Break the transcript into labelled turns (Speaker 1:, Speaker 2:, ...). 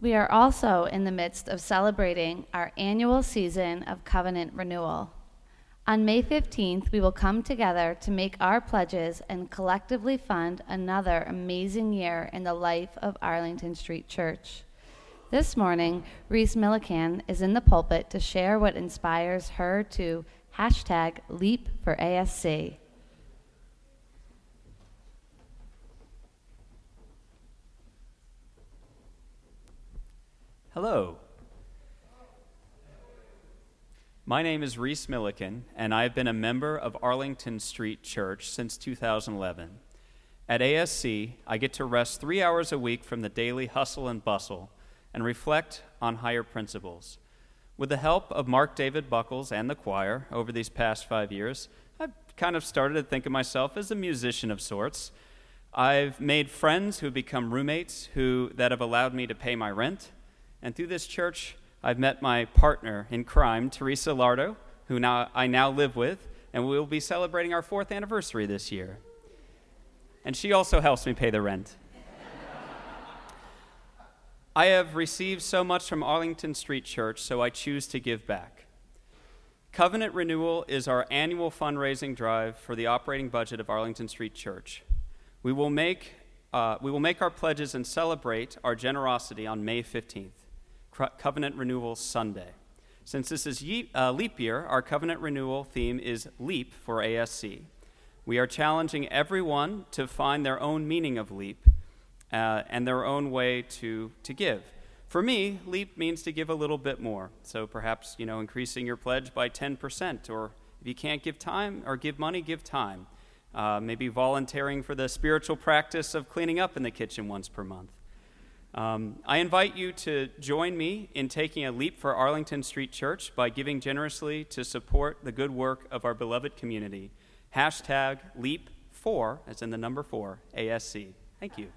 Speaker 1: We are also in the midst of celebrating our annual season of covenant renewal. On May 15th, we will come together to make our pledges and collectively fund another amazing year in the life of Arlington Street Church. This morning, Reese Millican is in the pulpit to share what inspires her to hashtag leap for ASC.
Speaker 2: Hello. My name is Reese Milliken, and I've been a member of Arlington Street Church since 2011. At ASC, I get to rest three hours a week from the daily hustle and bustle and reflect on higher principles. With the help of Mark David Buckles and the choir over these past five years, I've kind of started to think of myself as a musician of sorts. I've made friends who have become roommates who, that have allowed me to pay my rent and through this church, I've met my partner in crime, Teresa Lardo, who now, I now live with, and we'll be celebrating our fourth anniversary this year. And she also helps me pay the rent. I have received so much from Arlington Street Church, so I choose to give back. Covenant Renewal is our annual fundraising drive for the operating budget of Arlington Street Church. We will make, uh, we will make our pledges and celebrate our generosity on May 15th. Covenant Renewal Sunday. Since this is ye- uh, leap year, our covenant renewal theme is Leap for ASC. We are challenging everyone to find their own meaning of leap uh, and their own way to, to give. For me, leap means to give a little bit more. So perhaps, you know, increasing your pledge by 10%, or if you can't give time or give money, give time. Uh, maybe volunteering for the spiritual practice of cleaning up in the kitchen once per month. Um, I invite you to join me in taking a leap for Arlington Street Church by giving generously to support the good work of our beloved community. Hashtag leap4, as in the number four, ASC. Thank you.